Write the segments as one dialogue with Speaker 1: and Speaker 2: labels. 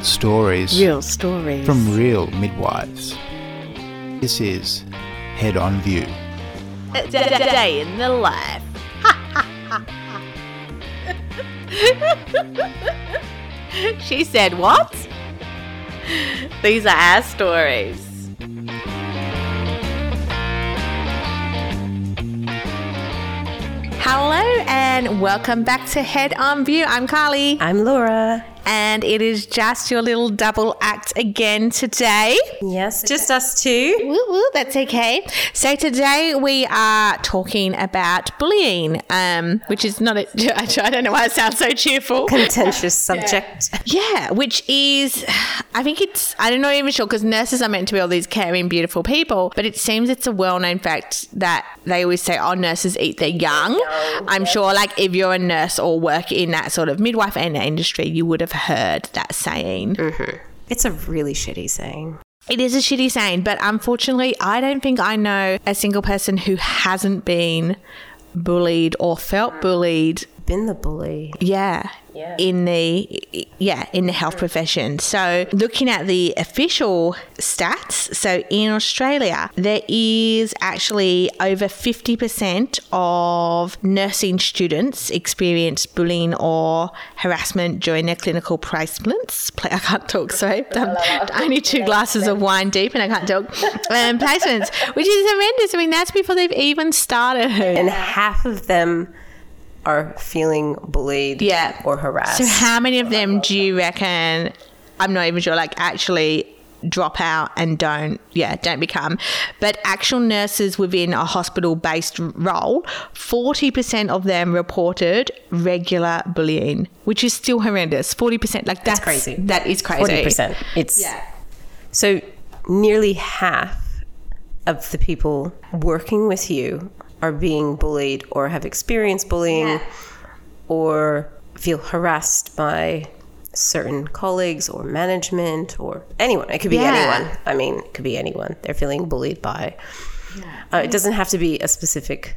Speaker 1: real stories
Speaker 2: Real stories.
Speaker 1: from real midwives. This is Head on View.
Speaker 2: A day, day in the life. she said, What? These are our stories. Hello and welcome back to Head on View. I'm Carly.
Speaker 3: I'm Laura.
Speaker 2: And it is just your little double act again today.
Speaker 3: Yes, just us two.
Speaker 2: Woo woo, that's okay. So today we are talking about bullying, um, which is not a, I don't know why it sounds so cheerful.
Speaker 3: Contentious subject.
Speaker 2: Yeah, which is, I think it's, I'm not even sure because nurses are meant to be all these caring, beautiful people, but it seems it's a well known fact that they always say, oh, nurses eat their young. I'm sure, like, if you're a nurse or work in that sort of midwife and industry, you would have heard that saying. Mm-hmm.
Speaker 3: It's a really shitty saying.
Speaker 2: It is a shitty saying, but unfortunately, I don't think I know a single person who hasn't been bullied or felt bullied.
Speaker 3: Been the bully.
Speaker 2: Yeah. Yeah. In the yeah in the health profession. So looking at the official stats, so in Australia there is actually over fifty percent of nursing students experience bullying or harassment during their clinical placements. Pla- I can't talk, sorry. I'm only two glasses of wine deep and I can't talk. Um, placements, which is horrendous. I mean that's before they've even started.
Speaker 3: And half of them are feeling bullied
Speaker 2: Yeah.
Speaker 3: or harassed.
Speaker 2: So how many of them do you reckon? I'm not even sure. Like actually drop out and don't yeah don't become but actual nurses within a hospital based role 40% of them reported regular bullying which is still horrendous 40% like that's,
Speaker 3: crazy.
Speaker 2: that is crazy
Speaker 3: 40%. It's
Speaker 2: yeah
Speaker 3: so nearly half of the people working with you are being bullied or have experienced bullying or feel harassed by certain colleagues or management or anyone. It could be
Speaker 2: Yeah.
Speaker 3: anyone. I mean, it could be anyone. They're feeling bullied by. Uh, it doesn't have to be a specific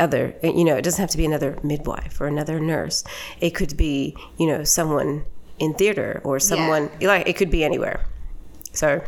Speaker 3: other, you know, it doesn't have to be another midwife or another nurse. It could be, you know, someone in theater or someone, like, it could be anywhere. So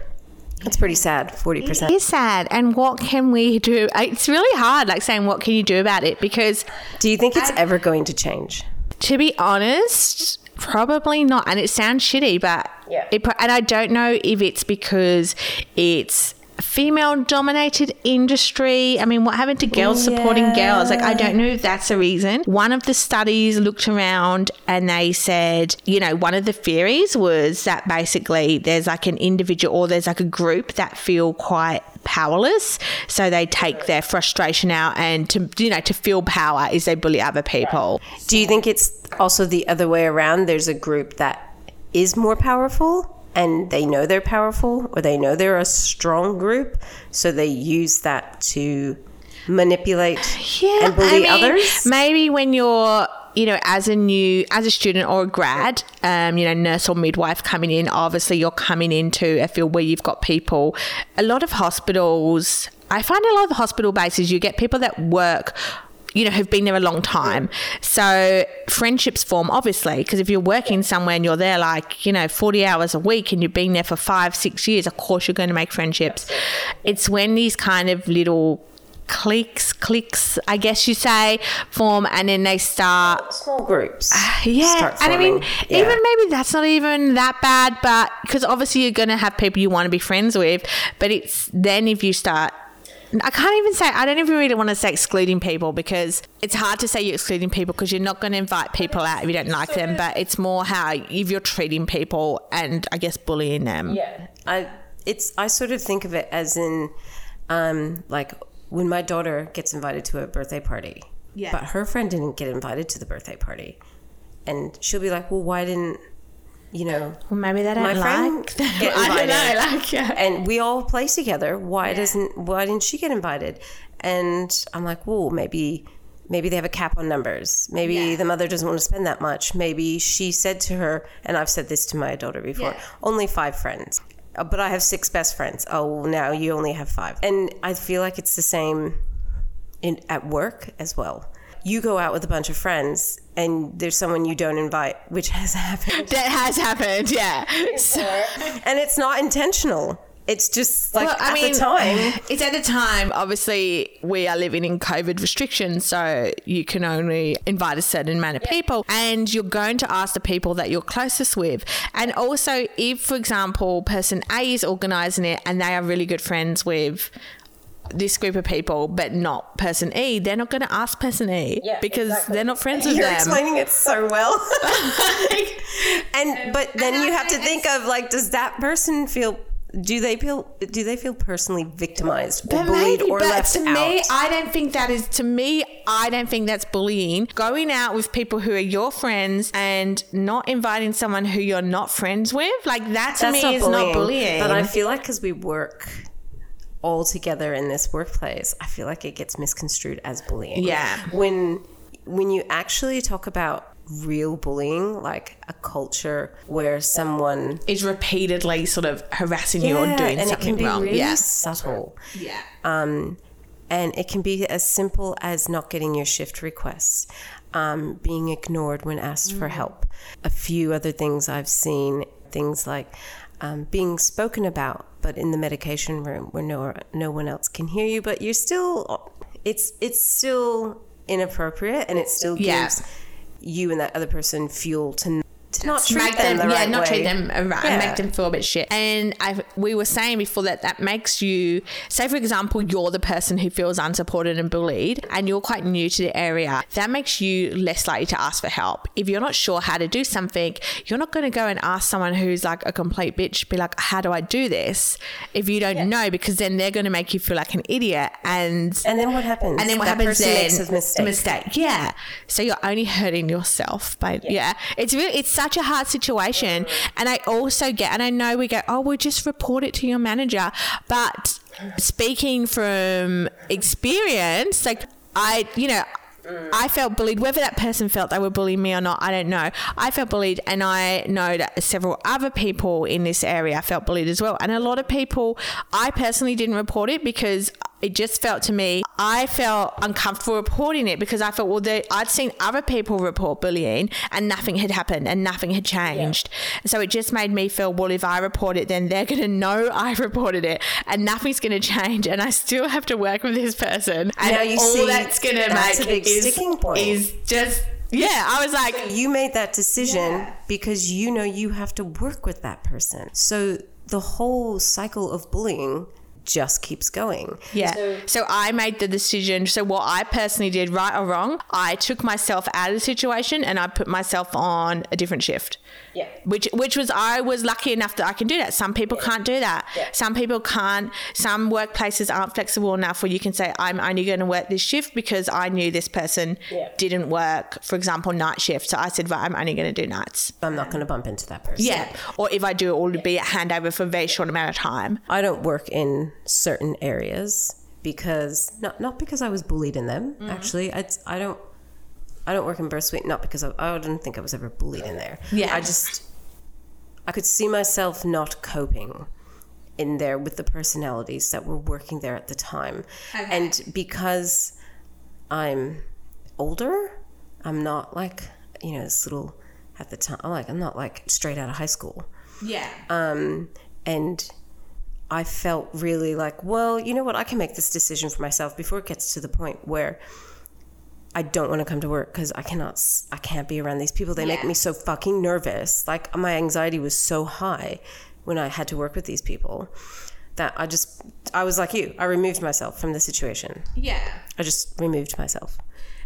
Speaker 3: it's pretty sad, 40%.
Speaker 2: it is sad and what can we do it's really hard like saying what can you do about it because
Speaker 3: Do you think it's ever going to change?
Speaker 2: To be honest, probably not. And it sounds shitty, but
Speaker 3: Yeah.
Speaker 2: it, and I don't know if it's because it's female dominated industry. I mean, what happened to girls supporting girls? Like, I don't know if that's a reason. One of the studies looked around and they said, you know, one of the theories was that basically there's like an individual or there's like a group that feel quite powerless so they take their frustration out and to you know to feel power is they bully other people
Speaker 3: Do you think it's also the other way around? There's a group that is more powerful and they know they're powerful or they know they're a strong group, so they use that to manipulate and bully
Speaker 2: I mean,
Speaker 3: others?
Speaker 2: Maybe when you're, you know, as a new, as a student or a grad, um, you know, nurse or midwife coming in, obviously you're coming into a field where you've got people. A lot of hospitals, I find a lot of hospital bases, you get people that work. You know, have been there a long time. So friendships form, obviously, because if you're working somewhere and you're there like, you know, 40 hours a week and you've been there for five, six years, of course you're going to make friendships. It's when these kind of little cliques, clicks, I guess you say, form, and then they start.
Speaker 3: Small groups.
Speaker 2: Yeah,
Speaker 3: start
Speaker 2: and I mean.
Speaker 3: Yeah.
Speaker 2: even maybe that's not even that bad, but because obviously you're going to have people you want to be friends with, but it's then if you start. I can't even say, I don't even really want to say excluding people because it's hard to say you're excluding people because you're not going to invite people out if you don't like them, but it's more how if you're treating people and I guess bullying them.
Speaker 3: Yeah, I it's I sort of think of it as in, um, like when my daughter gets invited to a birthday party,
Speaker 2: Yeah.
Speaker 3: but her friend didn't get invited to the birthday party, and she'll be like, "Well, why didn't you know?"
Speaker 2: Well, maybe they don't like.
Speaker 3: get
Speaker 2: I don't know, like, yeah.
Speaker 3: And we all play together. Why doesn't why didn't she get invited? And I'm like, well, maybe maybe they have a cap on numbers. Maybe the mother doesn't want to spend that much. Maybe she said to her, and I've said this to my daughter before, only five friends. Uh, But I have six best friends. Oh, now you only have five. And I feel like it's the same in at work as well. You go out with a bunch of friends and there's someone you don't invite, which has happened,
Speaker 2: That has happened, yeah. So,
Speaker 3: and it's not intentional. It's just like
Speaker 2: Well, I
Speaker 3: at
Speaker 2: mean,
Speaker 3: the time.
Speaker 2: It's at the time. Obviously, we are living in COVID restrictions, so you can only invite a certain amount of people, and you're going to ask the people that you're closest with. And also, if, for example, person A is organising it and they are really good friends with this group of people, but not person E, they're not going to ask person E because they're not friends with
Speaker 3: You're
Speaker 2: them.
Speaker 3: explaining it so well. and but then you have to think of like, does that person feel? Do they feel? Do they feel personally victimized or
Speaker 2: But
Speaker 3: bullied
Speaker 2: maybe,
Speaker 3: or
Speaker 2: but
Speaker 3: left
Speaker 2: to
Speaker 3: out?
Speaker 2: me, I don't think that is. To me, I don't think that's bullying. Going out with people who are your friends and not inviting someone who you're not friends with, like that to me is not bullying.
Speaker 3: But I feel like because we work all together in this workplace, I feel like it gets misconstrued as bullying.
Speaker 2: Yeah.
Speaker 3: When when you actually talk about real bullying, like a culture where someone
Speaker 2: is repeatedly sort of harassing you or doing
Speaker 3: and it
Speaker 2: something
Speaker 3: can be
Speaker 2: wrong.
Speaker 3: really
Speaker 2: yeah.
Speaker 3: subtle.
Speaker 2: Yeah.
Speaker 3: Um, and it can be as simple as not getting your shift requests, um, being ignored when asked for help. A few other things I've seen, things like um, being spoken about, but in the medication room where no no one else can hear you, but you're still it's it's still inappropriate, and it still
Speaker 2: Yeah.
Speaker 3: gives you and that other person fuel to to not treat them,
Speaker 2: them,
Speaker 3: the
Speaker 2: yeah,
Speaker 3: right
Speaker 2: not
Speaker 3: way.
Speaker 2: treat them right,
Speaker 3: Yeah.
Speaker 2: make them feel a bit shit. And I, we were saying before that that makes you, say for example, you're the person who feels unsupported and bullied, and you're quite new to the area. That makes you less likely to ask for help. If you're not sure how to do something, you're not going to go and ask someone who's like a complete bitch, be like, "How do I do this?" If you don't know, because then they're going to make you feel like an idiot, and
Speaker 3: And then what happens?
Speaker 2: and then what
Speaker 3: that
Speaker 2: happens then?
Speaker 3: makes a mistake.
Speaker 2: mistake. Yeah. So you're only hurting yourself by yeah. It's really it's such a hard situation. And I also get and I know we go, oh, we'll just report it to your manager. But speaking from experience, like I, you know, I felt bullied. Whether that person felt they were bullying me or not, I don't know. I felt bullied, and I know that several other people in this area felt bullied as well. And a lot of people, I personally didn't report it because it just felt to me, I felt uncomfortable reporting it because I felt, well, they, I'd seen other people report bullying and nothing had happened and nothing had changed. So it just made me feel, well, if I report it, then they're going to know I reported it and nothing's going to change. And I still have to work with this person. And
Speaker 3: Now you
Speaker 2: all
Speaker 3: see,
Speaker 2: that's going to
Speaker 3: that's
Speaker 2: make is,
Speaker 3: sticking point.
Speaker 2: is just, yeah, I was like,
Speaker 3: you made that decision because you know you have to work with that person. So the whole cycle of bullying just keeps going.
Speaker 2: Yeah. So, I made the decision. So what I personally did, right or wrong, I took myself out of the situation and I put myself on a different shift.
Speaker 3: Yeah.
Speaker 2: Which which was I was lucky enough that I can do that. Some people can't do that. Some people can't. Some workplaces aren't flexible enough where you can say I'm only going to work this shift because I knew this person
Speaker 3: Yeah.
Speaker 2: didn't work. For example, night shift. So I said, right, I'm only going to do nights.
Speaker 3: I'm not going to bump into that person.
Speaker 2: Yeah. Or if I do, it will be a handover for a very short amount of time.
Speaker 3: I don't work in certain areas because not not because I was bullied in them. Mm-hmm. Actually, I I don't I don't work in birth suite not because I, I don't think I was ever bullied in there.
Speaker 2: Yeah.
Speaker 3: I just I could see myself not coping in there with the personalities that were working there at the time, and because I'm older, I'm not like you know this little at the time. I'm like I'm not like straight out of high school
Speaker 2: Yeah.
Speaker 3: um, and I felt really like, well, you know what? I can make this decision for myself before it gets to the point where I don't want to come to work because I cannot, I can't be around these people. They make me so fucking nervous. Like my anxiety was so high when I had to work with these people that I just, I was like you. I removed myself from the situation.
Speaker 2: yeah.
Speaker 3: I just removed myself.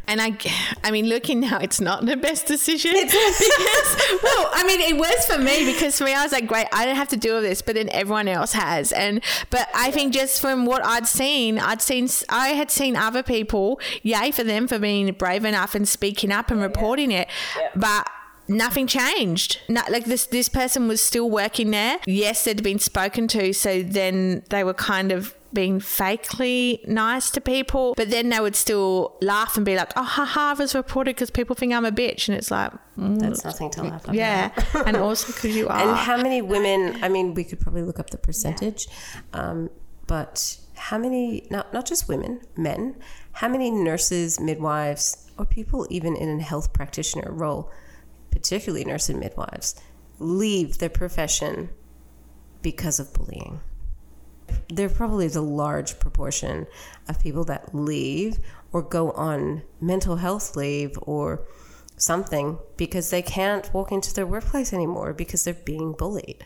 Speaker 2: And I, I mean, looking now, it's not the best decision because, well, I mean, it was for me because for me, I was like, great, I don't have to do all this, but then everyone else has. And, but I think just from what I'd seen, I'd seen, I had seen other people, yay for them for being brave enough and speaking up and reporting it. But, Nothing changed. No, like this, this person was still working there. Yes, they'd been spoken to, so then they were kind of being fakely nice to people, but then they would still laugh and be like, "Oh, haha, I was reported because people think I'm a bitch," and it's like, mm,
Speaker 3: That's nothing to laugh at.
Speaker 2: yeah, and also because you are.
Speaker 3: And how many women? I mean, we could probably look up the percentage, um, but how many not not just women, men, how many nurses, midwives, or people even in a health practitioner role, particularly nurse and midwives, leave their profession because of bullying? There probably is a large proportion of people that leave or go on mental health leave or something because they can't walk into their workplace anymore because they're being bullied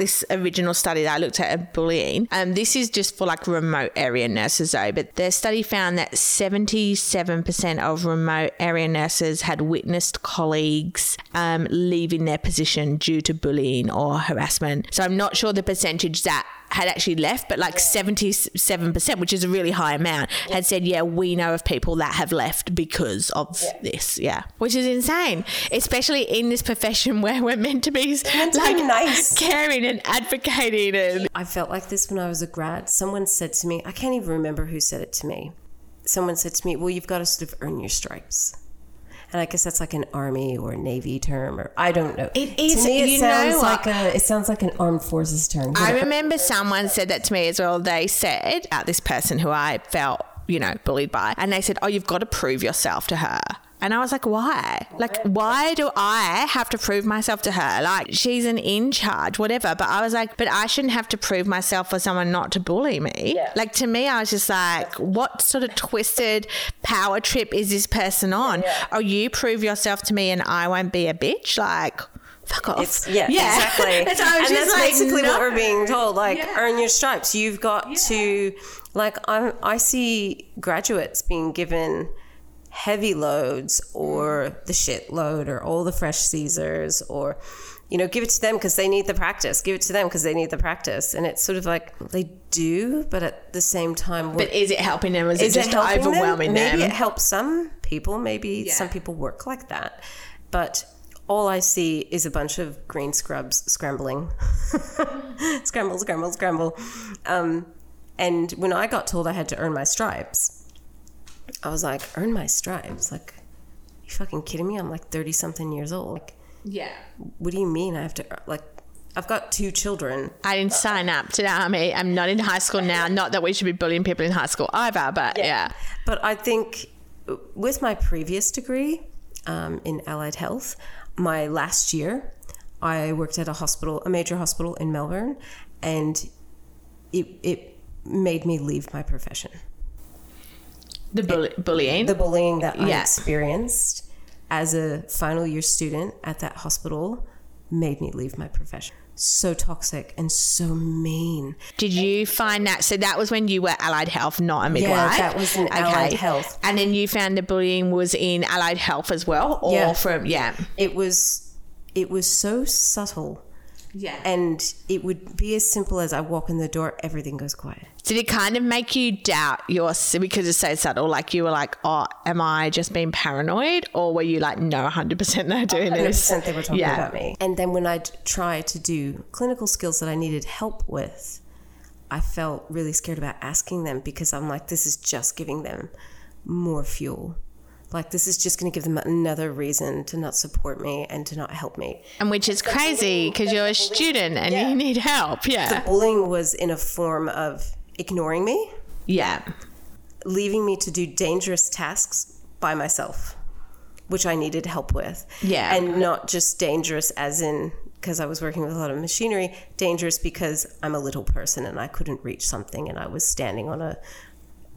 Speaker 2: this original study that I looked at of bullying, um, this is just for like remote area nurses though, but their study found that 77% of remote area nurses had witnessed colleagues um, leaving their position due to bullying or harassment. So I'm not sure the percentage that had actually left, but like seventy-seven percent, which is a really high amount, had said, "Yeah, we know of people that have left because of this." Yeah, which is insane, especially in this profession where we're meant to be
Speaker 3: Meant to be
Speaker 2: like
Speaker 3: nice.
Speaker 2: caring and advocating and
Speaker 3: I felt like this when I was a grad. Someone said to me, I can't even remember who said it to me. Someone said to me, Well, you've got to sort of earn your stripes. And I guess that's like an army or navy term, or I don't know.
Speaker 2: It is-
Speaker 3: To me, it
Speaker 2: you know
Speaker 3: sounds
Speaker 2: what?
Speaker 3: like a. It sounds like an armed forces term.
Speaker 2: I remember someone said that to me as well. They said about this person who I felt, you know, bullied by, and they said, "Oh, you've got to prove yourself to her." And I was like, why? Like, why do I have to prove myself to her? Like, she's an in charge, whatever. But I was like, but I shouldn't have to prove myself for someone not to bully me. Like, to me, I was just like, what sort of twisted power trip is this person on? Oh, you prove yourself to me and I won't be a bitch? Like, fuck off.
Speaker 3: It's, yeah, exactly.
Speaker 2: That's,
Speaker 3: and that's
Speaker 2: like,
Speaker 3: basically
Speaker 2: no.
Speaker 3: what we're being told. Like, earn your stripes. You've got to, like, I, I see graduates being given heavy loads or the shit load or all the fresh Caesars or, you know, give it to them because they need the practice. Give it to them because they need the practice. And it's sort of like they do, but at the same time,
Speaker 2: But is it helping them? Or is,
Speaker 3: is
Speaker 2: it just
Speaker 3: them?
Speaker 2: overwhelming them?
Speaker 3: Maybe it helps some people. Maybe some people work like that. But all I see is a bunch of green scrubs scrambling. scramble, scramble, scramble. Um, and when I got told I had to earn my stripes, I was like, earn my stripes? Like, you fucking kidding me? I'm like 30 something years old. Like,
Speaker 2: yeah.
Speaker 3: what do you mean I have to, like, I've got two children.
Speaker 2: I didn't sign up to the army. I'm not in high school now. Not that we should be bullying people in high school either, but yeah.
Speaker 3: But I think with my previous degree um, in allied health, my last year, I worked at a hospital, a major hospital in Melbourne, and it, it made me leave my profession.
Speaker 2: The bully- bullying.
Speaker 3: The bullying that I experienced as a final year student at that hospital made me leave my profession. So toxic and so mean.
Speaker 2: Did you find that? So that was when you were allied health, not a midwife.
Speaker 3: that was in allied health.
Speaker 2: And then you found the bullying was in allied health as well, or
Speaker 3: Yeah.
Speaker 2: from yeah,
Speaker 3: It was it was so subtle
Speaker 2: yeah.
Speaker 3: and it would be as simple as I walk in the door, everything goes quiet.
Speaker 2: Did it kind of make you doubt your because it's so subtle? Like you were like, oh, am I just being paranoid, or were you like, no, hundred percent they're doing this?
Speaker 3: 100% they were talking
Speaker 2: Yeah.
Speaker 3: about me. And then when I'd try to do clinical skills that I needed help with, I felt really scared about asking them because I'm like, this is just giving them more fuel. Like, this is just going to give them another reason to not support me and to not help me.
Speaker 2: And which is crazy because you're a student and you need help. Yeah.
Speaker 3: Bullying was in a form of ignoring me,
Speaker 2: Yeah.
Speaker 3: leaving me to do dangerous tasks by myself, which I needed help with.
Speaker 2: Yeah.
Speaker 3: And not just dangerous as in because I was working with a lot of machinery, dangerous because I'm a little person and I couldn't reach something and I was standing on a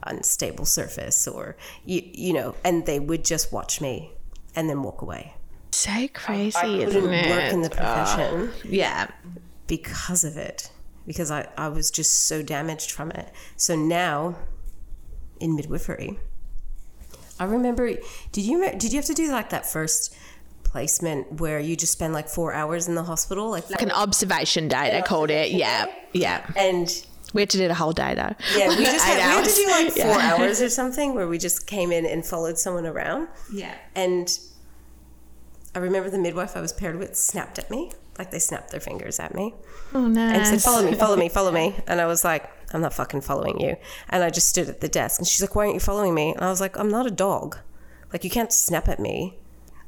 Speaker 3: unstable surface or you, you know, and they would just watch me and then walk away.
Speaker 2: So crazy,
Speaker 3: I
Speaker 2: isn't
Speaker 3: couldn't
Speaker 2: it?
Speaker 3: work in the profession uh,
Speaker 2: yeah.
Speaker 3: because of it because I, I was just so damaged from it so now in midwifery i remember did you did you have to do like that first placement where you just spend like four hours in the hospital like,
Speaker 2: Like an observation day, they called it. Yeah. Yeah.
Speaker 3: and
Speaker 2: We had to do the whole day though.
Speaker 3: yeah we just had,
Speaker 2: Eight
Speaker 3: we had to do like four
Speaker 2: Yeah.
Speaker 3: hours or something where we just came in and followed someone around
Speaker 2: Yeah.
Speaker 3: and i remember the midwife i was paired with snapped at me like they snapped their fingers at me
Speaker 2: Oh, nice.
Speaker 3: and said, "Follow me, follow me, follow me." And I was like, "I'm not fucking following you." And I just stood at the desk, and she's like, "Why aren't you following me?" And I was like, "I'm not a dog. Like you can't snap at me.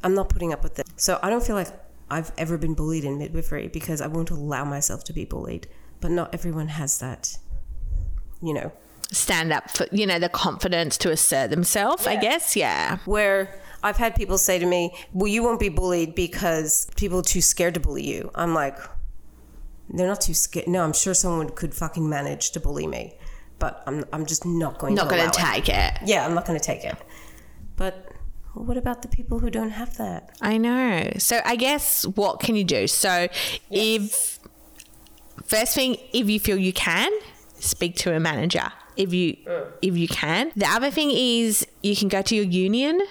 Speaker 3: I'm not putting up with it." So I don't feel like I've ever been bullied in midwifery because I won't allow myself to be bullied. But not everyone has that, you know.
Speaker 2: stand up for you know the confidence to assert themselves. I guess, yeah.
Speaker 3: where I've had people say to me, "Well, you won't be bullied because people are too scared to bully you." I'm like, they're not too scared. No, I'm sure someone could fucking manage to bully me, but I'm I'm just not going
Speaker 2: Not
Speaker 3: to
Speaker 2: going to
Speaker 3: it.
Speaker 2: take it.
Speaker 3: Yeah, I'm not going to take it. But what about the people who don't have that?
Speaker 2: I know. So I guess what can you do? So if first thing, if you feel you can, speak to a manager. If you if you can. The other thing is you can go to your union.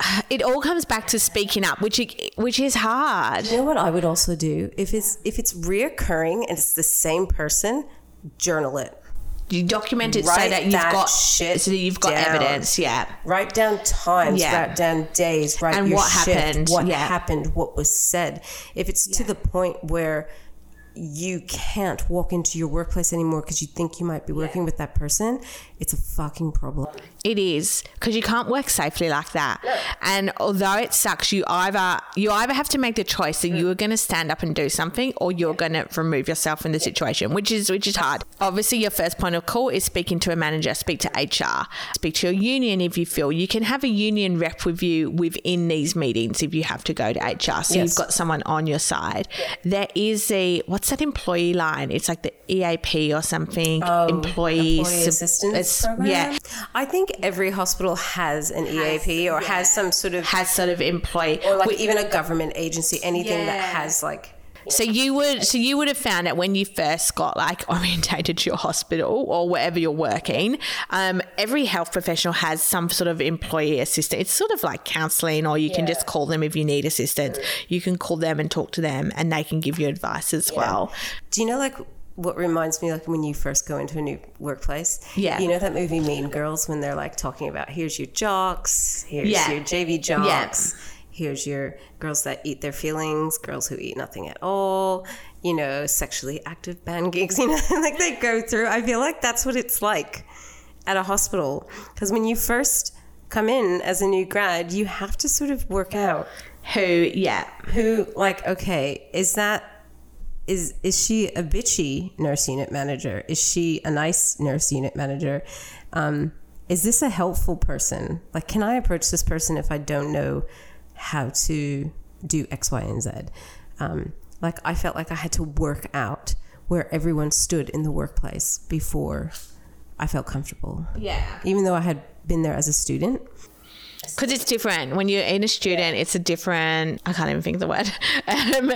Speaker 2: It all comes back to speaking up, which which is hard.
Speaker 3: You know what I would also do if it's if it's reoccurring and it's the same person, journal it.
Speaker 2: You document it so
Speaker 3: Write
Speaker 2: that you've
Speaker 3: that
Speaker 2: got
Speaker 3: shit
Speaker 2: so that you've got
Speaker 3: down.
Speaker 2: evidence. Yeah.
Speaker 3: Write down times,
Speaker 2: Yeah.
Speaker 3: write down days, write
Speaker 2: And what
Speaker 3: shift,
Speaker 2: happened,
Speaker 3: what
Speaker 2: yeah.
Speaker 3: happened, what was said. If it's to the point where you can't walk into your workplace anymore because you think you might be working with that person, it's a fucking problem.
Speaker 2: It is because you can't work safely like that. And although it sucks, you either you either have to make the choice that you are going to stand up and do something, or you're going to remove yourself from the situation, which is which is hard. Obviously, your first point of call is speaking to a manager, speak to HR, speak to your union if you feel you can have a union rep with you within these meetings if you have to go to HR. So
Speaker 3: Yes.
Speaker 2: you've got someone on your side. There is a what's that employee line? It's like the EAP or something. Oh, employee,
Speaker 3: Employee
Speaker 2: sub-
Speaker 3: assistance program.
Speaker 2: Yeah,
Speaker 3: I think every hospital has an EAP or has some sort of
Speaker 2: has sort of employee
Speaker 3: or like even a government agency, anything that has like
Speaker 2: So you would so you would have found that when you first got like orientated to your hospital or wherever you're working, um, every health professional has some sort of employee assistant. It's sort of like counselling, or you can just call them if you need assistance. You can call them and talk to them, and they can give you advice as well.
Speaker 3: Do you know like what reminds me like when you first go into a new workplace?
Speaker 2: Yeah.
Speaker 3: You know that movie Mean Girls when they're like talking about here's your jocks, here's
Speaker 2: Yeah.
Speaker 3: your JV jocks, here's your girls that eat their feelings, girls who eat nothing at all, you know, sexually active band gigs, you know, like they go through. I feel like that's what it's like at a hospital because when you first come in as a new grad, you have to sort of work out
Speaker 2: Who, yeah,
Speaker 3: who like okay is that is is she a bitchy nurse unit manager? Is she a nice nurse unit manager? Um, is this a helpful person? Like can i approach this person if i don't know how to do x y and z? Um, like i felt like i had to work out where everyone stood in the workplace before i felt comfortable.
Speaker 2: Yeah.
Speaker 3: even though i had been there as a student
Speaker 2: Because it's different. When you're in a student, it's a different. I can't even think of the word. Um,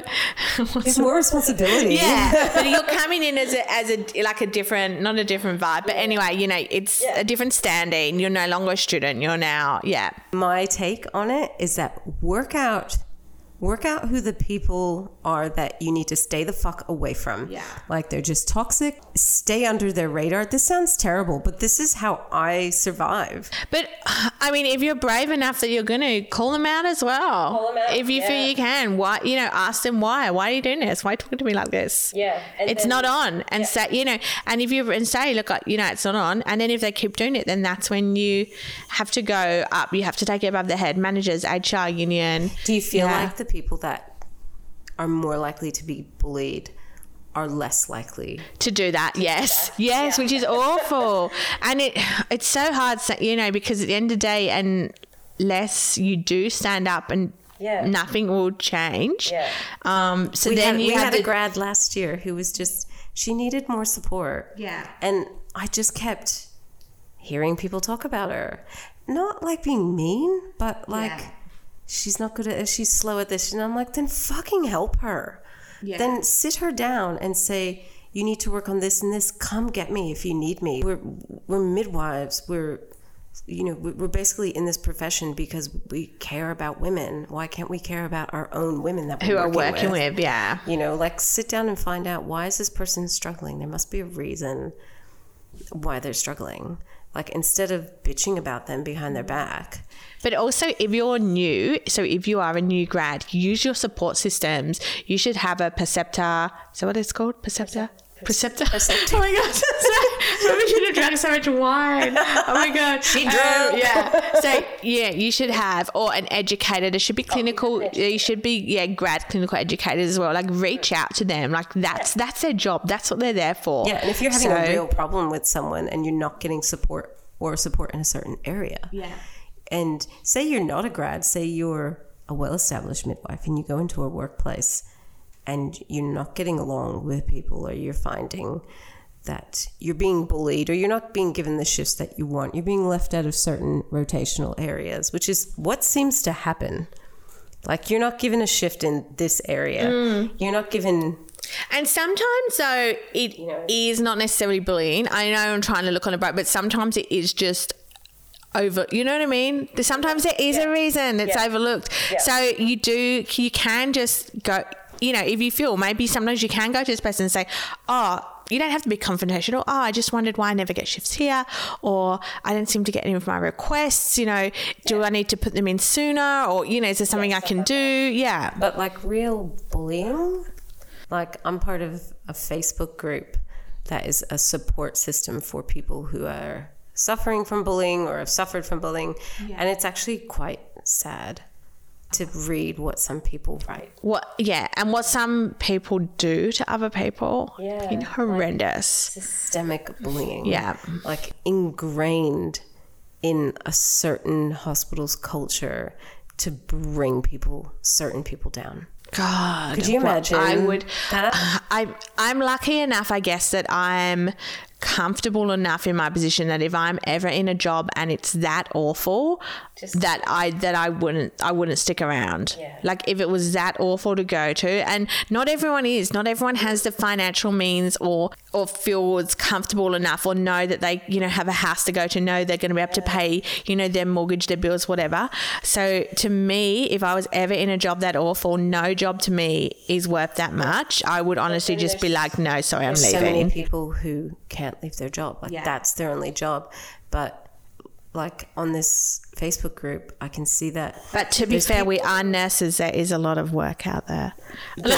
Speaker 3: it's more responsibility
Speaker 2: Yeah, but you're coming in as a as a like a different, not a different vibe, but anyway, you know, it's a different standing. You're no longer a student. You're now, yeah,
Speaker 3: my take on it is that work out work out who the people are that you need to stay the fuck away from
Speaker 2: Yeah.
Speaker 3: like they're just toxic stay under their radar this sounds terrible but this is how i survive
Speaker 2: But I mean, if you're brave enough that you're going to call them out as well,
Speaker 3: Call them out,
Speaker 2: if you feel you can, why you know, ask them why. Why are you doing this? Why are you talking to me like this?
Speaker 3: Yeah, and
Speaker 2: it's
Speaker 3: then-
Speaker 2: not on, and say you know, and if you and say, look, uh, you know, it's not on, and then if they keep doing it, then that's when you have to go up. You have to take it above the head. Managers, HR, union.
Speaker 3: do you feel
Speaker 2: Yeah.
Speaker 3: like the people that are more likely to be bullied are less likely
Speaker 2: to do that. Yes, yes, which is awful, and it it's so hard, you know, because at the end of the day, unless you do stand up and
Speaker 3: Yeah.
Speaker 2: nothing will change.
Speaker 3: Yeah.
Speaker 2: Um. So
Speaker 3: we
Speaker 2: then
Speaker 3: had,
Speaker 2: you
Speaker 3: we had
Speaker 2: the,
Speaker 3: a grad last year who was just she needed more support
Speaker 2: Yeah.
Speaker 3: and i just kept hearing people talk about her not like being mean but like
Speaker 2: Yeah.
Speaker 3: She's not good at she's slow at this. And i'm like then fucking help her.
Speaker 2: Yeah.
Speaker 3: then sit her down and say you need to work on this and this. Come get me if you need me. We're we're midwives. We're you know we- we're basically in this profession because we care about women. Why can't we care about our own women that we're
Speaker 2: who are working with. Yeah.
Speaker 3: you know like sit down and find out why is this person struggling? There must be a reason why they're struggling. Like instead of bitching about them behind their back
Speaker 2: But also, if you're new, so if you are a new grad, use your support systems. You should have a preceptor. So what it's called? Preceptor. Preceptor. Oh my god! We should have drunk so much wine. Oh my god! She
Speaker 3: drunk.
Speaker 2: Um, yeah. So yeah, you should have or an educator. There should be oh, clinical. You should be yeah grad clinical educators as well. Like reach out to them. Like that's that's their job. That's what they're there for.
Speaker 3: Yeah, and if you're having
Speaker 2: So-
Speaker 3: a real problem with someone and you're not getting support or support in a certain area,
Speaker 2: Yeah.
Speaker 3: And say you're not a grad, say you're a well-established midwife, and you go into a workplace and you're not getting along with people, or you're finding that you're being bullied, or you're not being given the shifts that you want, you're being left out of certain rotational areas, which is what seems to happen. Like you're not given a shift in this area. Mm. You're not given
Speaker 2: And sometimes, though, it is not necessarily bullying. I know I'm trying to look on a bright, but sometimes it is just over. You know what I mean? There's- Sometimes there is a reason it's overlooked. So you do, you can just go. You know, if you feel maybe sometimes you can go to this person and say, "Oh." You don't have to be confrontational. Oh, I just wondered why I never get shifts here, or I didn't seem to get any of my requests. You know, do I need to put them in sooner, or you know, is there something I can do? Yeah,
Speaker 3: But like real bullying, like I'm part of a Facebook group that is a support system for people who are suffering from bullying or have suffered from bullying. And it's actually quite sad to read what some people write.
Speaker 2: what yeah and what some people do to other people
Speaker 3: Yeah,
Speaker 2: know, horrendous
Speaker 3: Systemic bullying.
Speaker 2: Yeah.
Speaker 3: Like ingrained in a certain hospital's culture to bring people, certain people down.
Speaker 2: god
Speaker 3: Could you imagine
Speaker 2: i would
Speaker 3: that?
Speaker 2: I, i'm lucky enough i guess that i'm comfortable enough in my position that if i'm ever in a job and it's that awful that i that i wouldn't i wouldn't stick around. Like if it was that awful to go to and not everyone is not everyone has the financial means or or feels comfortable enough or know that they you know have a house to go to know they're going to be able to pay you know their mortgage their bills whatever. So to me if i was ever in a job that awful no job to me is worth that much. I would honestly just be like no sorry i'm leaving.
Speaker 3: so many people who can't leave their job. Like
Speaker 2: Yeah.
Speaker 3: that's their only job. But like on this Facebook group, I can see that.
Speaker 2: but to be fair we are nurses there is a lot of work out there like,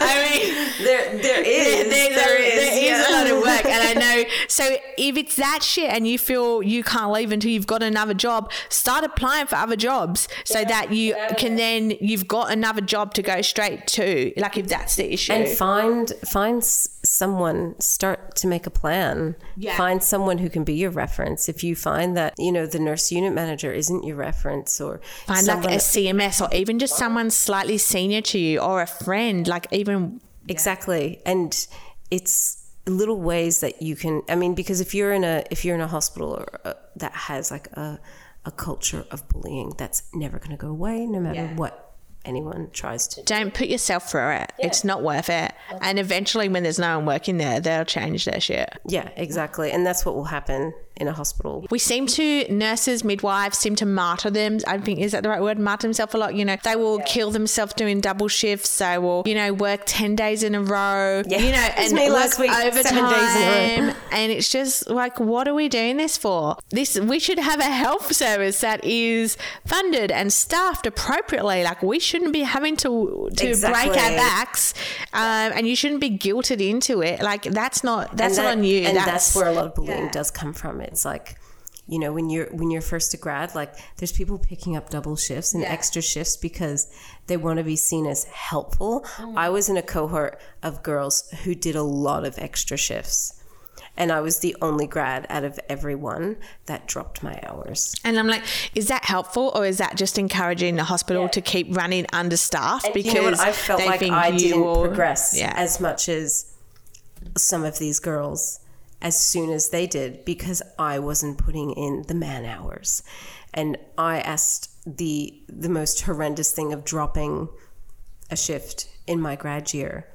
Speaker 2: i mean
Speaker 3: there, there is,
Speaker 2: there's a,
Speaker 3: there is,
Speaker 2: there is
Speaker 3: yeah.
Speaker 2: a lot of work and i know so if it's that shit and you feel you can't leave until you've got another job start applying for other jobs so that you can then you've got another job to go straight to like if that's the issue
Speaker 3: and find find someone start to make a plan
Speaker 2: Yeah.
Speaker 3: find someone who can be your reference if you find that you know the nurse unit manager isn't your reference or
Speaker 2: find like a cms or even just someone slightly senior to you or a friend like even
Speaker 3: Exactly. And it's little ways that you can I mean because if you're in a if you're in a hospital or uh that has like a a culture of bullying that's never going to go away no matter what anyone tries to
Speaker 2: don't put yourself through it it's not worth it and eventually when there's no one working there they'll change their shit
Speaker 3: Yeah, exactly. And that's what will happen in a hospital.
Speaker 2: We seem to nurses, midwives seem to martyr them. I think is that the right word? Martyr themselves a lot. You know, they will kill themselves doing double shifts. They will, you know, work ten days in a row.
Speaker 3: Yeah.
Speaker 2: You know, and
Speaker 3: me last week,
Speaker 2: overtime.
Speaker 3: days in a row.
Speaker 2: And it's just like, what are we doing this for? This we should have a health service that is funded and staffed appropriately. Like we shouldn't be having to to break our backs, um, and you shouldn't be guilted into it. Like that's not that's
Speaker 3: and
Speaker 2: not on you.
Speaker 3: And that's, where a lot of bullying does come from. It's like, you know, when you're when you're first a grad, like there's people picking up double shifts and extra shifts because they want to be seen as helpful. I was in a cohort of girls who did a lot of extra shifts. And I was the only grad out of everyone that dropped my hours.
Speaker 2: And I'm like, is that helpful or is that just encouraging the hospital to keep running understaffed
Speaker 3: And
Speaker 2: because
Speaker 3: you know? I felt
Speaker 2: they
Speaker 3: like
Speaker 2: think
Speaker 3: I didn't
Speaker 2: will
Speaker 3: progress
Speaker 2: Yeah.
Speaker 3: as much as some of these girls as soon as they did because I wasn't putting in the man hours. And I asked the the most horrendous thing of dropping a shift in my grad year.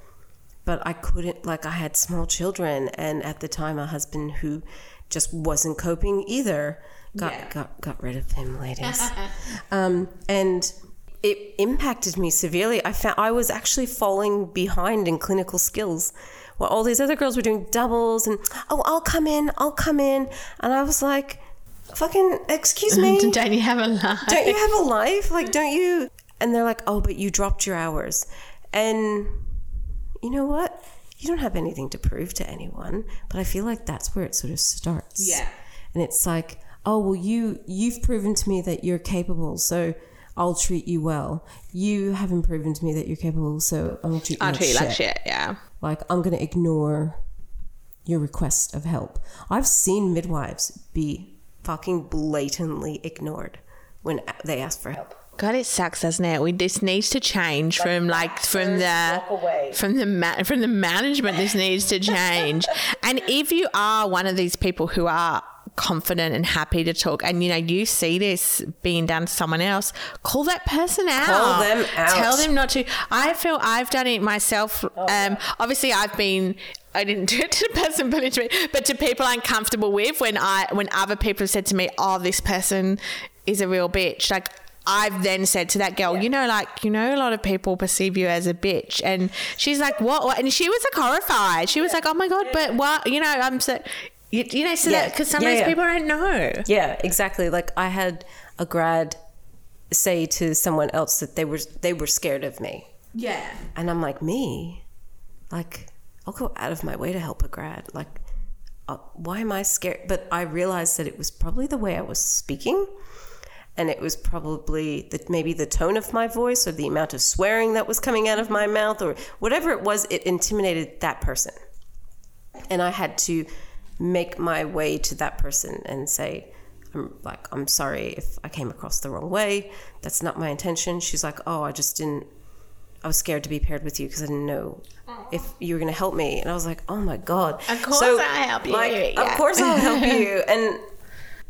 Speaker 3: But I couldn't like I had small children and at the time a husband who just wasn't coping either. Got got got rid of him, ladies. um, and it impacted me severely. I found I was actually falling behind in clinical skills. While all these other girls were doing doubles and oh, I'll come in, I'll come in, and I was like, "Fucking excuse me,
Speaker 2: Don't you have a life?
Speaker 3: don't you have a life? Like, don't you?" And they're like, "Oh, but you dropped your hours," and you know what? you don't have anything to prove to anyone. But I feel like that's where it sort of starts.
Speaker 2: Yeah.
Speaker 3: And it's like, oh well, you you've proven to me that you're capable, so I'll treat you well. You haven't proven to me that you're capable, so I'll treat you,
Speaker 2: I'll
Speaker 3: like,
Speaker 2: treat you
Speaker 3: shit.
Speaker 2: like shit. Yeah.
Speaker 3: Like I'm gonna ignore your request of help. I've seen midwives be fucking blatantly ignored when they ask for help.
Speaker 2: God, it sucks, doesn't it? We this needs to change from like from the from the ma- from the management. This needs to change. and if you are one of these people who are confident and happy to talk, and you know you see this being done to someone else, call that person out.
Speaker 3: Call them out.
Speaker 2: Tell them not to. I feel I've done it myself. um, obviously, I've been. I didn't do it to the person to me, but to people I'm comfortable with when I when other people have said to me, "Oh, this person is a real bitch," like. I've then said to that girl, you know, like, you know, a lot of people perceive you as a bitch. And she's like, what? what? And she was like horrified. She was like, oh my God, but what? You know, I'm so, you, you know, so
Speaker 3: Yeah.
Speaker 2: that, because
Speaker 3: Yeah,
Speaker 2: sometimes
Speaker 3: yeah.
Speaker 2: people don't know.
Speaker 3: Yeah, exactly. Like I had a grad say to someone else that they were they were scared of me.
Speaker 2: Yeah.
Speaker 3: And I'm like, me? Like, I'll go out of my way to help a grad. Like, uh, why am I scared? But I realized that it was probably the way I was speaking. And it was probably the, maybe the tone of my voice or the amount of swearing that was coming out of my mouth or whatever it was, it intimidated that person. And I had to make my way to that person and say, I'm like, I'm sorry if I came across the wrong way. That's not my intention. She's like, oh, I just didn't I was scared to be paired with you because I didn't know if you were going to help me. And I was like, oh my God.
Speaker 2: Of course I'll help you,
Speaker 3: Like,
Speaker 2: yeah.
Speaker 3: Of course I'll help you. And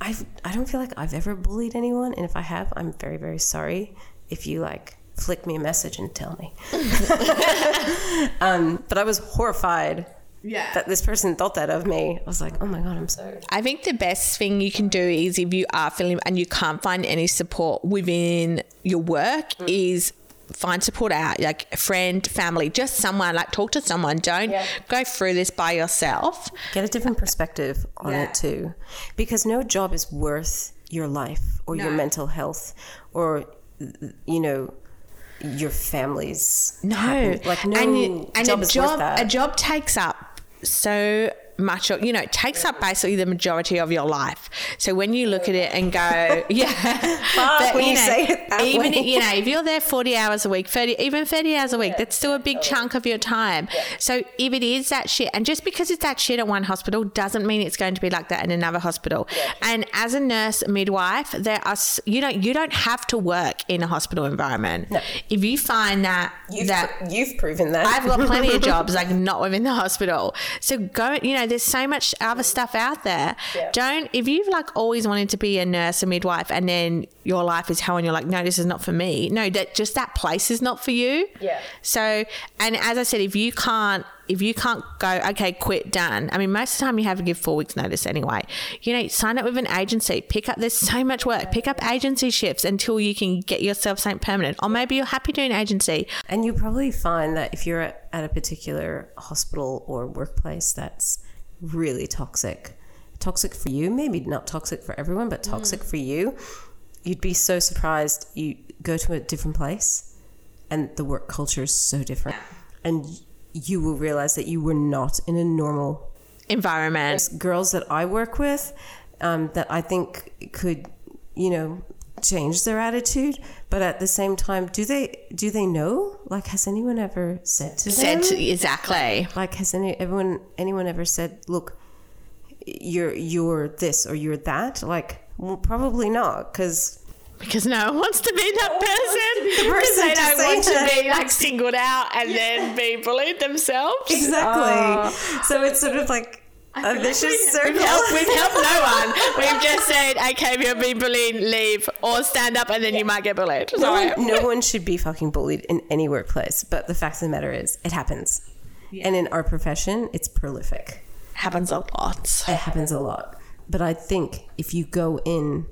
Speaker 3: I I don't feel like I've ever bullied anyone. And if I have, I'm very, very sorry if you like flick me a message and tell me. um, but I was horrified
Speaker 2: Yeah.
Speaker 3: that this person thought that of me. I was like, oh my God, I'm sorry.
Speaker 2: I think the best thing you can do is if you are feeling and you can't find any support within your work
Speaker 3: Mm.
Speaker 2: is find support out like a friend family just someone like talk to someone don't
Speaker 3: Yeah.
Speaker 2: go through this by yourself
Speaker 3: Get a different perspective on
Speaker 2: Yeah.
Speaker 3: it too. Because no job is worth your life or your mental health or, you know, your family's.
Speaker 2: no
Speaker 3: happiness. Like, no
Speaker 2: and, you- and
Speaker 3: job
Speaker 2: a
Speaker 3: is
Speaker 2: job
Speaker 3: worth that.
Speaker 2: a job takes up so much of- you know it takes up basically the majority of your life so when you look at it and go yeah
Speaker 3: when you say it that
Speaker 2: even
Speaker 3: way.
Speaker 2: you know if you're there 40 hours a week 30 even 30 hours a week that's still a big chunk of your time so if it is that shit and just because it's that shit at one hospital doesn't mean it's going to be like that in another hospital and as a nurse midwife there are you don't you don't have to work in a hospital environment if you find that
Speaker 3: You've,
Speaker 2: that
Speaker 3: you've proven that.
Speaker 2: I've got plenty of jobs like not within the hospital. So go, you know, there's so much other stuff out there. Don't if you've like always wanted to be a nurse a midwife and then your life is hell and you're like, no, this is not for me. No, that just that place is not for you.
Speaker 3: Yeah.
Speaker 2: So and as I said, if you can't if you can't go, okay, quit, done. I mean, most of the time you have to give four weeks notice anyway. You know, sign up with an agency, pick up, there's so much work, pick up agency shifts until you can get yourself something permanent. Or maybe you're happy doing agency.
Speaker 3: And you probably find that if you're at, at a particular hospital or workplace that's really toxic, toxic for you, maybe not toxic for everyone, but toxic for you, you'd be so surprised. You go to a different place and the work culture is so different. And you will realize that you were not in a normal
Speaker 2: Environment.
Speaker 3: girls that I work with um, that I think could, you know, change their attitude. But at the same time, do they do they know? Like, has anyone ever said to
Speaker 2: Said
Speaker 3: them?
Speaker 2: to, exactly.
Speaker 3: like, has any everyone anyone ever said, look, you're you're this or you're that? Like, well, probably not, because
Speaker 2: Because no one wants to be that person.
Speaker 3: the person
Speaker 2: they don't want to be like singled out and then be bullied themselves.
Speaker 3: exactly. Oh. so it's sort of like a vicious circle.
Speaker 2: We've helped, we've helped no one. We've just said, okay, if you're being bullied, leave or stand up and then you might get bullied.
Speaker 3: no,
Speaker 2: Sorry.
Speaker 3: one, no one should be fucking bullied in any workplace. But the fact of the matter is, it happens. And in our profession, it's prolific.
Speaker 2: Happens a lot.
Speaker 3: It happens a lot. But I think if you go in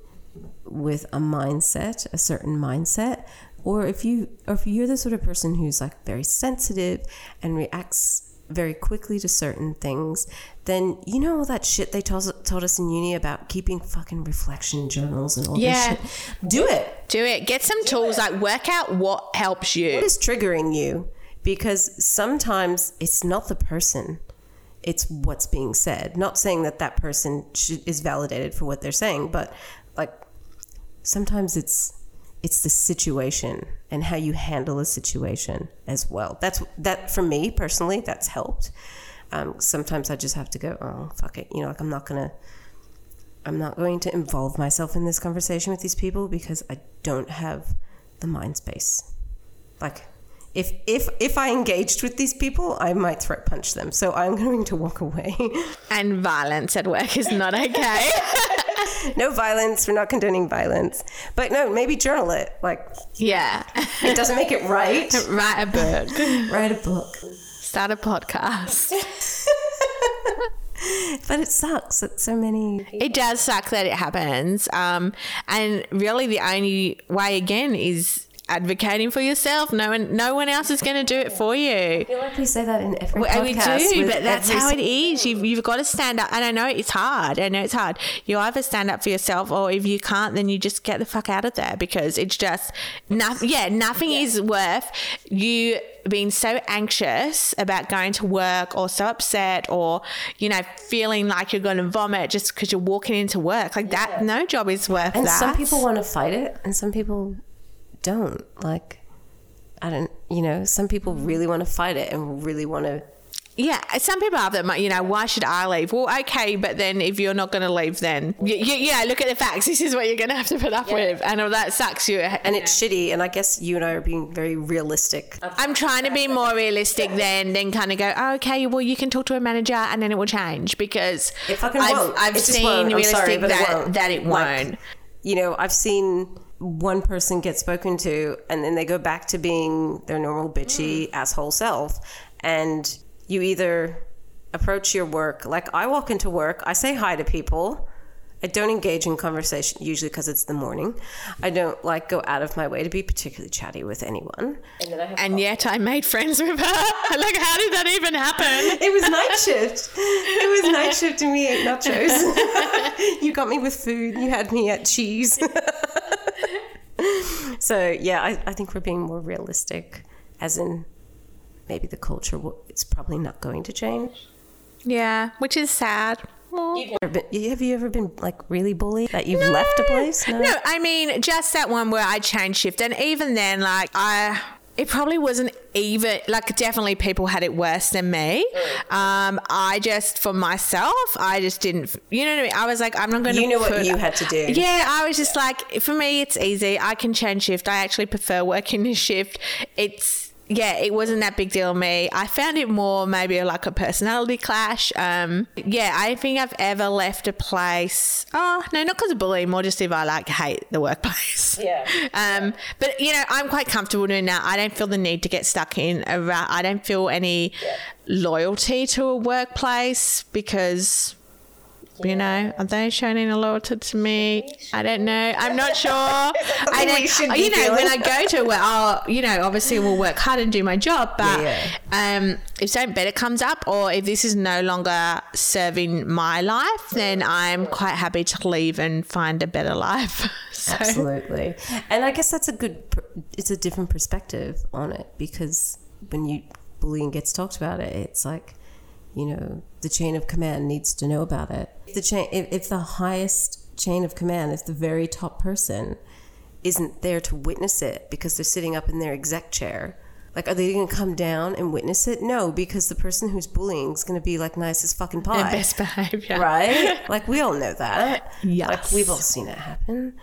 Speaker 3: with a mindset, a certain mindset, or if you or if you're the sort of person who's like very sensitive and reacts very quickly to certain things, then you know all that shit they told, told us in uni about keeping fucking reflection journals and all
Speaker 2: Yeah.
Speaker 3: this shit. Do it.
Speaker 2: Do it. Get some tools, like work out what helps you.
Speaker 3: What is triggering you? because sometimes it's not the person it's what's being said not saying that that person should, is validated for what they're saying but like sometimes it's it's the situation and how you handle a situation as well. That's that for me personally that's helped. Um, sometimes i just have to go oh fuck it you know like i'm not gonna i'm not going to involve myself in this conversation with these people because i don't have the mind space. Like if if if I engaged with these people, I might threat punch them. So I'm going to walk away.
Speaker 2: And violence at work is not okay.
Speaker 3: no violence. We're not condoning violence. But no, maybe journal it. Like
Speaker 2: yeah.
Speaker 3: it doesn't make it right.
Speaker 2: Write a book.
Speaker 3: Write a book.
Speaker 2: Start a podcast.
Speaker 3: but it sucks that so many.
Speaker 2: It does suck that it happens. Um, and really, the only way again is advocating for yourself. No one, no one else is going to do it for you.
Speaker 3: I feel like we say that in every
Speaker 2: Well, we do, but that's how it is. You've, you've got to stand up. And I know it's hard. I know it's hard. You either stand up for yourself, or if you can't, then you just get the fuck out of there because it's just nothing. Yeah, nothing is worth you being so anxious about going to work or so upset or you know feeling like you're going to vomit just because you're walking into work like that no job is worth that.
Speaker 3: And
Speaker 2: that
Speaker 3: some people want to fight it, and some people don't. Like, I don't, you know, some people mm-hmm. really want to fight it and really want to.
Speaker 2: Yeah, uh, some people have that. You know, why should I leave? Well, okay, but then if you're not going to leave, then you, you know, look at the facts. This is what you're going to have to put up with, and all that sucks you.
Speaker 3: And it's shitty. And I guess you and I are being very realistic.
Speaker 2: I'm trying to be more realistic then, then kind of go, oh, okay, well, you can talk to a manager and then it will change because I've. I've seen
Speaker 3: won't. I'm
Speaker 2: realistic
Speaker 3: sorry, but it
Speaker 2: that,
Speaker 3: won't.
Speaker 2: that it
Speaker 3: Like,
Speaker 2: won't.
Speaker 3: You know, I've seen one person gets spoken to, and then they go back to being their normal bitchy mm. asshole self. And you either approach your work like I walk into work, I say hi to people. I don't engage in conversation usually because it's the morning. I don't like go out of my way to be particularly chatty with anyone. And then I have
Speaker 2: And yet I made friends with her. like, how did that even happen?
Speaker 3: It was night shift. It was night shift and we ate nachos. you got me with food. You had me at cheese. so yeah, I, I think we're being more realistic, as in maybe the culture it's probably not going to change.
Speaker 2: Yeah, which is sad.
Speaker 3: Been- Have you ever been like really bullied that you've left a place?
Speaker 2: No, I mean just that one where I changed shift, and even then, like I. It probably wasn't even like definitely people had it worse than me. Um, I just for myself, I just didn't. You know what I mean? I was like, I'm not going to.
Speaker 3: You knew what you had to do.
Speaker 2: Yeah, I was just like, for me, it's easy. I can change shift. I actually prefer working this shift. It's yeah, it wasn't that big deal to me. I found it more maybe like a personality clash. Um, yeah, I think I've ever left a place. Oh no, not because of bullying, more just if I like hate the workplace.
Speaker 3: Yeah.
Speaker 2: Um, but you know, I'm quite comfortable doing that. I don't feel the need to get stuck in a rat. I don't feel any loyalty to a workplace because you know, are they showing any loyalty to me? I don't know. I'm not sure. I
Speaker 3: something we should
Speaker 2: don't. You know, when I go to work, I'll, you know, obviously we'll work hard and do my job. But
Speaker 3: Yeah,
Speaker 2: um, if something better comes up, or if this is no longer serving my life, then I'm quite happy to leave and find a better life. So,
Speaker 3: Absolutely. And I guess that's a good, it's a different perspective on it because when you, bullying gets talked about it, it's like, you know, the chain of command needs to know about it. If the chain, if, if the highest chain of command, if the very top person isn't there to witness it because they're sitting up in their exec chair, like, are they going to come down and witness it? No, because the person who's bullying is going to be like nice as fucking pie
Speaker 2: their best behavior.
Speaker 3: right? like we all know that.
Speaker 2: Yes.
Speaker 3: Like we've all seen it happen.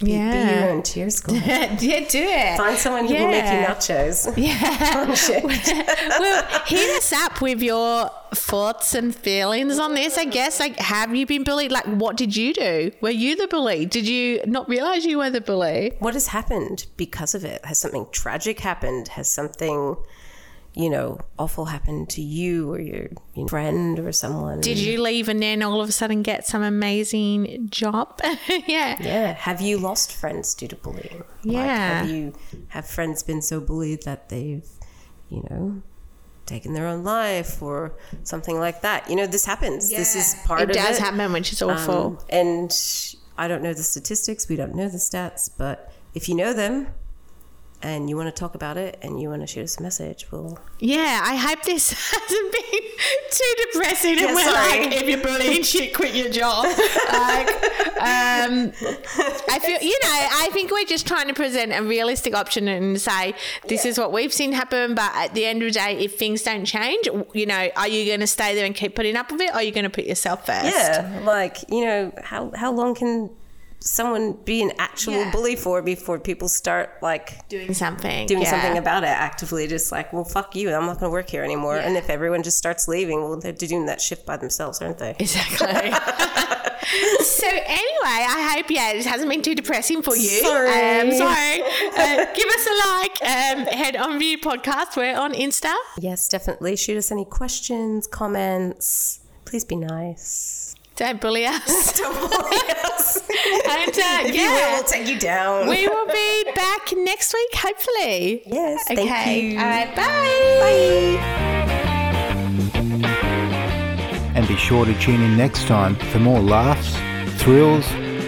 Speaker 3: Be, be your
Speaker 2: Yeah.
Speaker 3: own tear squad.
Speaker 2: yeah, do it.
Speaker 3: Find someone who will make you nachos.
Speaker 2: Yeah. Well, hit us up with your thoughts and feelings on this. I guess, like, have you been bullied? Like, what did you do? Were you the bully? Did you not realize you were the bully?
Speaker 3: what has happened because of it? Has something tragic happened? Has something, you know, awful happened to you or your, your friend or someone?
Speaker 2: Did you leave and then all of a sudden get some amazing job? yeah.
Speaker 3: Yeah. Have you lost friends due to bullying? Like,
Speaker 2: Yeah.
Speaker 3: have you have friends been so bullied that they've, you know, taken their own life or something like that? You know, this happens. This is part
Speaker 2: It
Speaker 3: of
Speaker 2: does
Speaker 3: it.
Speaker 2: Does happen, which is awful.
Speaker 3: Um, and I don't know the statistics. We don't know the stats, but if you know them, and you want to talk about it and you want to shoot us a message, we'll
Speaker 2: Yeah, I hope this hasn't been too depressing.
Speaker 3: Yeah,
Speaker 2: and we're
Speaker 3: sorry.
Speaker 2: like, if you're bullying shit, quit your job. like, um, I feel, you know, I think we're just trying to present a realistic option and say this is what we've seen happen. But at the end of the day, if things don't change, you know, are you going to stay there and keep putting up with it, or are you going to put yourself first?
Speaker 3: Yeah, like you know, how how long can someone be an actual
Speaker 2: Yeah.
Speaker 3: bully for before people start like
Speaker 2: doing something,
Speaker 3: doing
Speaker 2: yeah.
Speaker 3: something about it actively? Just like, well, fuck you, I'm not going to work here anymore. And if everyone just starts leaving, well, they're doing that shift by themselves, aren't they?
Speaker 2: Exactly. so anyway, I hope yeah, it hasn't been too depressing for you.
Speaker 3: Sorry.
Speaker 2: Um, sorry. Uh, give us a like. Um, head on View Podcast. We're on Insta.
Speaker 3: Yes, definitely. Shoot us any questions, comments. Please be nice.
Speaker 2: Don't bully us.
Speaker 3: Don't bully us.
Speaker 2: and uh,
Speaker 3: If you will,
Speaker 2: yeah,
Speaker 3: we'll take you down.
Speaker 2: we will be back next week, hopefully.
Speaker 3: Yes, thank
Speaker 2: Okay.
Speaker 3: you.
Speaker 2: All right. Bye.
Speaker 1: And be sure to tune in next time for more laughs, thrills,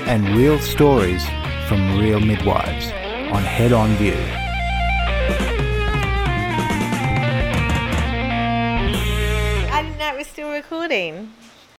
Speaker 1: and real stories from real midwives on Head On View.
Speaker 2: I didn't know it was still recording.